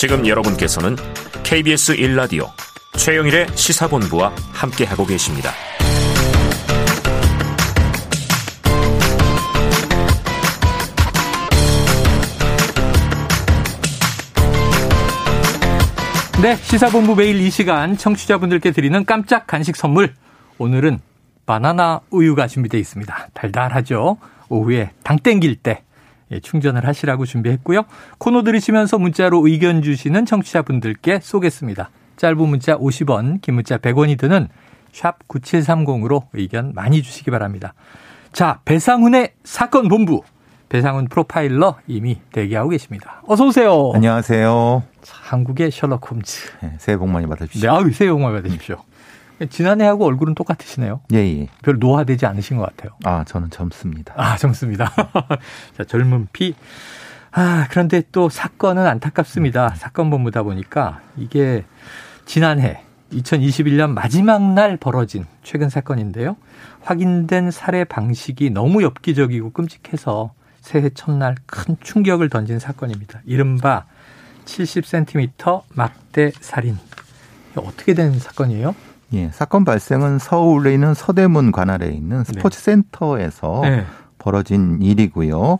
지금 여러분께서는 KBS 1라디오 최영일의 시사본부와 함께하고 계십니다. 네, 시사본부 매일 이 시간 청취자분들께 드리는 깜짝 간식 선물. 오늘은 바나나 우유가 준비되어 있습니다. 달달하죠? 오후에 당 땡길 때 예, 충전을 하시라고 준비했고요. 코너 들으시면서 문자로 의견 주시는 청취자분들께 쏘겠습니다. 짧은 문자 50원, 긴 문자 100원이 드는 샵 9730으로 의견 많이 주시기 바랍니다. 자, 배상훈의 사건 본부. 배상훈 프로파일러 이미 대기하고 계십니다. 어서 오세요. 안녕하세요. 자, 한국의 셜록 홈즈. 네, 새해 복 많이 받으십시오. 네, 아유, 새해 복 많이 받으십시오. 지난해하고 얼굴은 똑같으시네요. 예, 예. 별 노화되지 않으신 것 같아요. 아, 저는 젊습니다. 아, 젊습니다. 자, 젊은 피. 아, 그런데 또 사건은 안타깝습니다. 사건 본부다 보니까 이게 지난해 2021년 마지막 날 벌어진 최근 사건인데요. 확인된 살해 방식이 너무 엽기적이고 끔찍해서 새해 첫날 큰 충격을 던진 사건입니다. 이른바 70cm 막대 살인. 어떻게 된 사건이에요? 예, 사건 발생은 서울에 있는 서대문 관할에 있는 스포츠 센터에서 네. 벌어진 일이고요.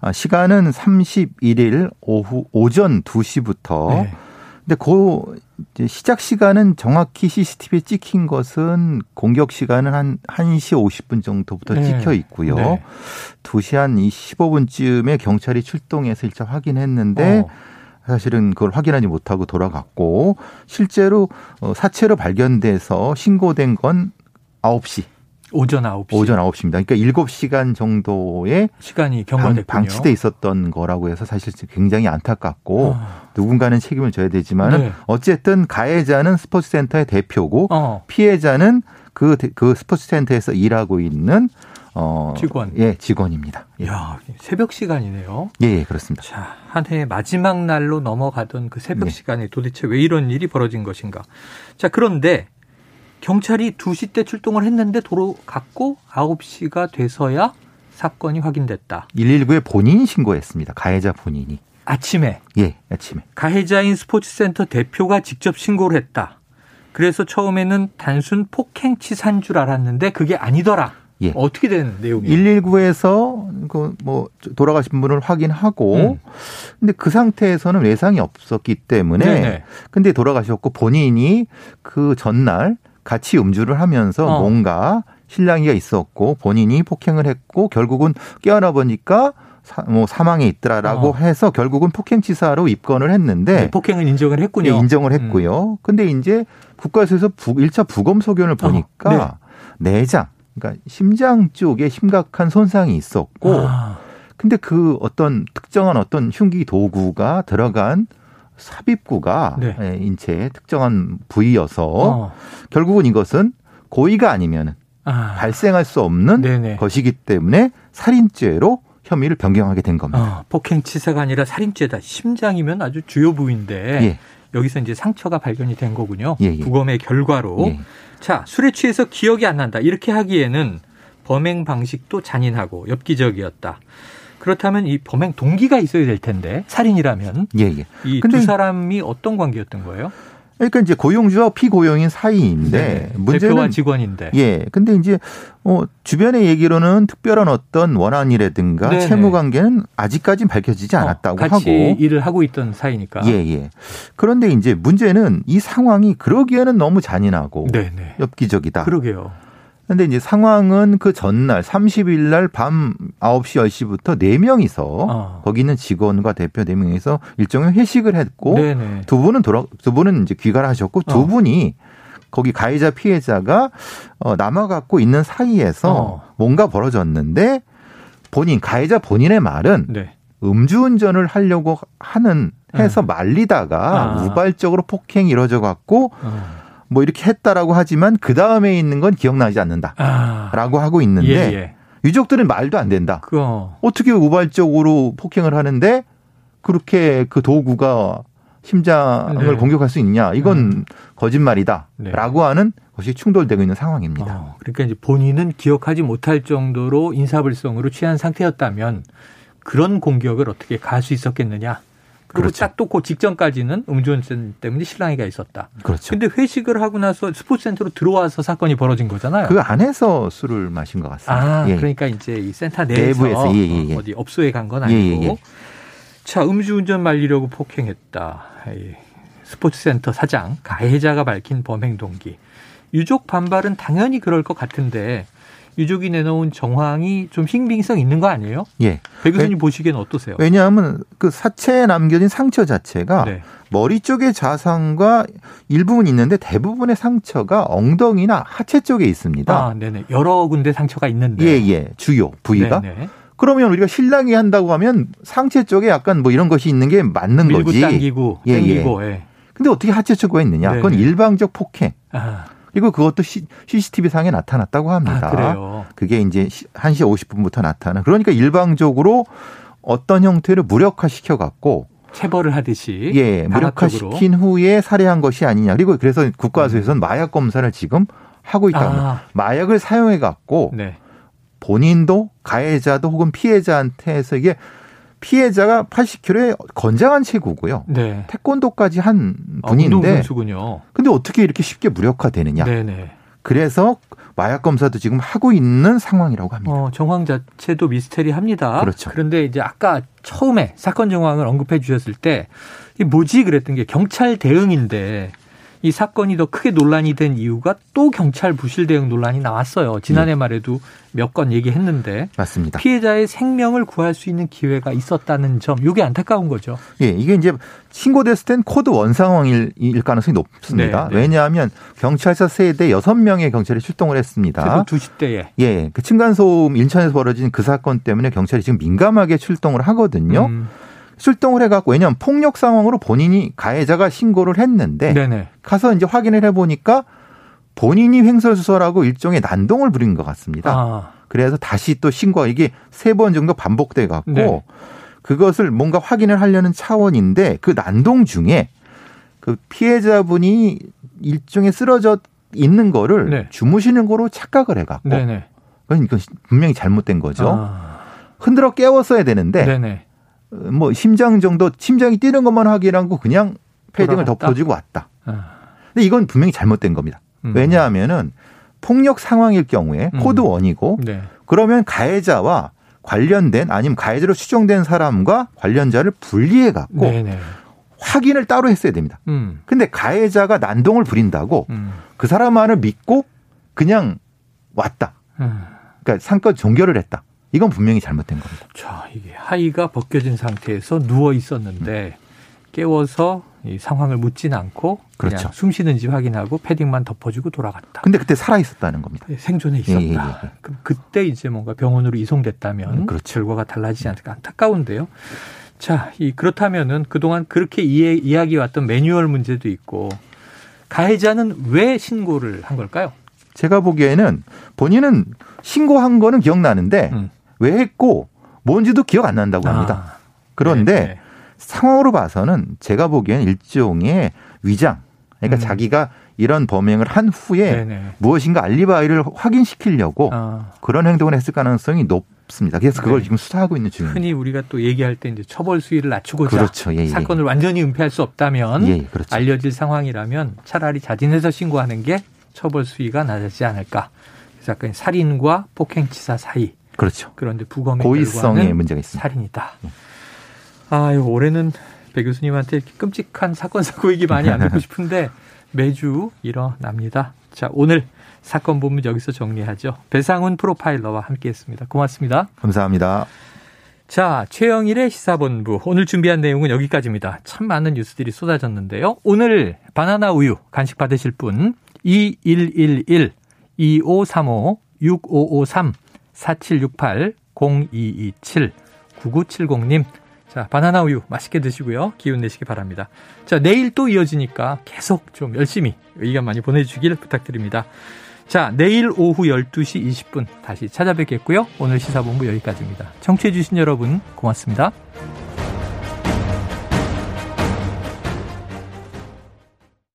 아, 시간은 31일 오후 오전 2시부터 네. 근데 그 시작 시간은 정확히 CCTV에 찍힌 것은 공격 시간은 한 1시 50분 정도부터 네. 찍혀 있고요. 네. 2시 한 15분쯤에 경찰이 출동해서 일차 확인했는데 어. 사실은 그걸 확인하지 못하고 돌아갔고 실제로 어, 사체로 발견돼서 신고된 건 9시. 오전 9시. 오전 9시입니다. 그러니까 7시간 정도의 시간이 경과됐군요. 방치돼 있었던 거라고 해서 사실 굉장히 안타깝고 어. 누군가는 책임을 져야 되지만 네. 어쨌든 가해자는 스포츠센터의 대표고 어. 피해자는 그, 그 스포츠센터에서 일하고 있는 어, 직원. 예, 직원입니다. 예. 야, 새벽 시간이네요. 예, 예, 그렇습니다. 자, 한해 마지막 날로 넘어가던 그 새벽 네. 시간에 도대체 왜 이런 일이 벌어진 것인가. 자, 그런데 경찰이 2시 때 출동을 했는데 도로 갔고 9시가 돼서야 사건이 확인됐다. 119에 본인이 신고했습니다. 가해자 본인이. 아침에? 예, 아침에. 가해자인 스포츠센터 대표가 직접 신고를 했다. 그래서 처음에는 단순 폭행치사인 줄 알았는데 그게 아니더라. 예. 어떻게 된 내용이에요? 119에서 그 뭐 돌아가신 분을 확인하고 음. 근데 그 상태에서는 외상이 없었기 때문에 네네. 근데 돌아가셨고 본인이 그 전날 같이 음주를 하면서 어. 뭔가 실랑이가 있었고 본인이 폭행을 했고 결국은 깨어나 보니까 사, 뭐 사망에 있더라라고 어. 해서 결국은 폭행치사로 입건을 했는데 네, 폭행을 인정을 했군요. 네, 인정을 했고요. 음. 근데 이제 국가에서 부, 1차 부검 소견을 보니까 어. 네. 내장 그러니까 심장 쪽에 심각한 손상이 있었고 아. 근데 그 어떤 특정한 어떤 흉기 도구가 들어간 삽입구가 네. 예, 인체의 특정한 부위여서 어. 결국은 이것은 고의가 아니면 아. 발생할 수 없는 네네. 것이기 때문에 살인죄로 혐의를 변경하게 된 겁니다. 어, 폭행 치사가 아니라 살인죄다. 심장이면 아주 주요 부위인데 예. 여기서 이제 상처가 발견이 된 거군요. 예, 예. 부검의 결과로. 예. 자, 술에 취해서 기억이 안 난다. 이렇게 하기에는 범행 방식도 잔인하고 엽기적이었다. 그렇다면 이 범행 동기가 있어야 될 텐데 살인이라면 예, 예. 이두 사람이 어떤 관계였던 거예요? 그러니까 이제 고용주와 피고용인 사이인데 네, 문제는 대표와 직원인데 예. 근데 이제 어 주변의 얘기로는 특별한 어떤 원한이라든가 네네. 채무 관계는 아직까지 밝혀지지 어, 않았다고 어, 같이 하고 일을 하고 있던 사이니까. 예, 예. 그런데 이제 문제는 이 상황이 그러기에는 너무 잔인하고 네네. 엽기적이다. 그러게요. 근데 이제 상황은 그 전날 30일 날 밤 9시 10시부터 4명이서 어. 거기 있는 직원과 대표 4명이서 일종의 회식을 했고 네네. 두 분은 돌아 두 분은 이제 귀가를 하셨고 두 어. 분이 거기 가해자 피해자가 어 남아 갖고 있는 사이에서 어. 뭔가 벌어졌는데 본인 가해자 본인의 말은 네. 음주운전을 하려고 하는 해서 네. 말리다가 아. 우발적으로 폭행이 이뤄져 갖고 어. 뭐 이렇게 했다라고 하지만 그 다음에 있는 건 기억나지 않는다라고 아. 하고 있는데 예, 예. 유족들은 말도 안 된다. 그거. 어떻게 우발적으로 폭행을 하는데 그렇게 그 도구가 심장을 네. 공격할 수 있냐? 이건 음. 거짓말이다라고 네. 하는 것이 충돌되고 있는 상황입니다. 어, 그러니까 이제 본인은 기억하지 못할 정도로 인사불성으로 취한 상태였다면 그런 공격을 어떻게 가할 수 있었겠느냐? 그리고 그렇죠. 딱 또 그 직전까지는 음주운전 때문에 실랑이가 있었다. 그렇죠. 근데 회식을 하고 나서 스포츠 센터로 들어와서 사건이 벌어진 거잖아요. 그 안에서 술을 마신 것 같습니다. 아, 예. 그러니까 이제 이 센터 내에서, 내부에서 예, 예, 예. 어디 업소에 간 건 아니고. 예, 예, 자, 음주운전 말리려고 폭행했다. 스포츠 센터 사장 가해자가 밝힌 범행 동기. 유족 반발은 당연히 그럴 것 같은데 유족이 내놓은 정황이 좀 신빙성 있는 거 아니에요? 예. 배 교수님 보시기엔 어떠세요? 왜냐하면 그 사체에 남겨진 상처 자체가 네. 머리 쪽의 자상과 일부분 있는데 대부분의 상처가 엉덩이나 하체 쪽에 있습니다. 아, 네네. 여러 군데 상처가 있는데. 예, 예. 주요 부위가. 네네. 그러면 우리가 실랑이 한다고 하면 상체 쪽에 약간 뭐 이런 것이 있는 게 맞는 밀고 거지. 당기고, 예, 당기고, 예. 근데 어떻게 하체 쪽에 있느냐? 네네. 그건 일방적 폭행. 아. 그리고 그것도 CCTV 상에 나타났다고 합니다. 아, 그래요. 그게 이제 1시 50분부터 나타나. 그러니까 일방적으로 어떤 형태를 무력화시켜 갖고 체벌을 하듯이 예, 무력화시킨 후에 살해한 것이 아니냐. 그리고 그래서 국가수에서는 음. 마약 검사를 지금 하고 있다. 아. 마약을 사용해 갖고 네. 본인도 가해자도 혹은 피해자한테서 이게 피해자가 80kg의 건장한 체구고요. 네. 태권도까지 한 아, 분인데. 아. 근데 어떻게 이렇게 쉽게 무력화되느냐. 네네. 그래서 마약 검사도 지금 하고 있는 상황이라고 합니다. 어, 정황 자체도 미스테리합니다. 그렇죠. 그런데 이제 아까 처음에 사건 정황을 언급해 주셨을 때 뭐지 그랬던 게 경찰 대응인데 이 사건이 더 크게 논란이 된 이유가 또 경찰 부실 대응 논란이 나왔어요. 지난해 네. 말에도 몇 건 얘기했는데 맞습니다. 피해자의 생명을 구할 수 있는 기회가 있었다는 점, 이게 안타까운 거죠. 예, 이게 이제 신고됐을 땐 code one 상황일 가능성이 높습니다. 네, 네. 왜냐하면 경찰차 세 대 6명의 경찰이 출동을 했습니다. 두 시 대에. 예, 그 층간소음 인천에서 벌어진 그 사건 때문에 경찰이 지금 민감하게 출동을 하거든요. 음. 출동을 해갖고 왜냐하면 폭력 상황으로 본인이 가해자가 신고를 했는데 네네. 가서 이제 확인을 해보니까 본인이 횡설수설하고 일종의 난동을 부린 것 같습니다. 아. 그래서 다시 또 신고 이게 세 번 정도 반복돼 갖고 네. 그것을 뭔가 확인을 하려는 차원인데 그 난동 중에 그 피해자분이 일종의 쓰러져 있는 거를 네. 주무시는 거로 착각을 해갖고 그러니까 분명히 잘못된 거죠. 아. 흔들어 깨웠어야 되는데 네네. 뭐 심장 정도 심장이 뛰는 것만 확인하고 그냥 패딩을 돌아갔다? 덮어주고 왔다. 아. 근데 이건 분명히 잘못된 겁니다. 음. 왜냐하면은 폭력 상황일 경우에 음. code one이고 네. 그러면 가해자와 관련된 아니면 가해자로 추정된 사람과 관련자를 분리해 갖고 확인을 따로 했어야 됩니다. 음. 근데 가해자가 난동을 부린다고 음. 그 사람만을 믿고 그냥 왔다. 음. 그러니까 사건 종결을 했다. 이건 분명히 잘못된 겁니다. 자, 이게 하의가 벗겨진 상태에서 누워 있었는데 깨워서 이 상황을 묻진 않고 그냥 그렇죠. 숨 쉬는지 확인하고 패딩만 덮어주고 돌아갔다. 근데 그때 살아 있었다는 겁니다. 네, 생존해 있었다. 예, 예, 예. 그럼 그때 이제 뭔가 병원으로 이송됐다면 음, 그렇죠. 결과가 달라지지 않을까 안타까운데요. 자, 이 그렇다면은 그동안 그렇게 이해, 이야기 왔던 매뉴얼 문제도 있고 가해자는 왜 신고를 한 걸까요? 제가 보기에는 본인은 신고한 거는 기억나는데 음. 왜 했고 뭔지도 기억 안 난다고 합니다. 아, 그런데 네, 네. 상황으로 봐서는 제가 보기엔 일종의 위장. 그러니까 음. 자기가 이런 범행을 한 후에 네네. 네. 무엇인가 알리바이를 확인시키려고 아. 그런 행동을 했을 가능성이 높습니다. 그래서 그걸 네. 지금 수사하고 있는 중입니다. 흔히 우리가 또 얘기할 때 이제 처벌 수위를 낮추고자 그렇죠. 예, 예. 사건을 완전히 은폐할 수 없다면 예, 그렇죠. 알려질 상황이라면 차라리 자진해서 신고하는 게 처벌 수위가 낮아지지 않을까. 그래서 약간 살인과 폭행치사 사이 그렇죠. 그런데 부검의 고의성의 문제가 있습니다. 살인이다. 네. 아유 올해는 배 교수님한테 이렇게 끔찍한 사건 사고 얘기 많이 안 듣고 싶은데 매주 일어납니다. 자 오늘 사건 본문 여기서 정리하죠. 배상훈 프로파일러와 함께했습니다. 고맙습니다. 감사합니다. 자, 최영일의 시사본부. 오늘 준비한 내용은 여기까지입니다. 참 많은 뉴스들이 쏟아졌는데요. 오늘 바나나 우유 간식 받으실 분 2111 2535 6553 4768 0227 9970님. 자, 바나나 우유 맛있게 드시고요. 기운 내시기 바랍니다. 자, 내일 또 이어지니까 계속 좀 열심히 의견 많이 보내주길 부탁드립니다. 자, 내일 오후 12시 20분 다시 찾아뵙겠고요. 오늘 시사본부 여기까지입니다. 청취해주신 여러분 고맙습니다.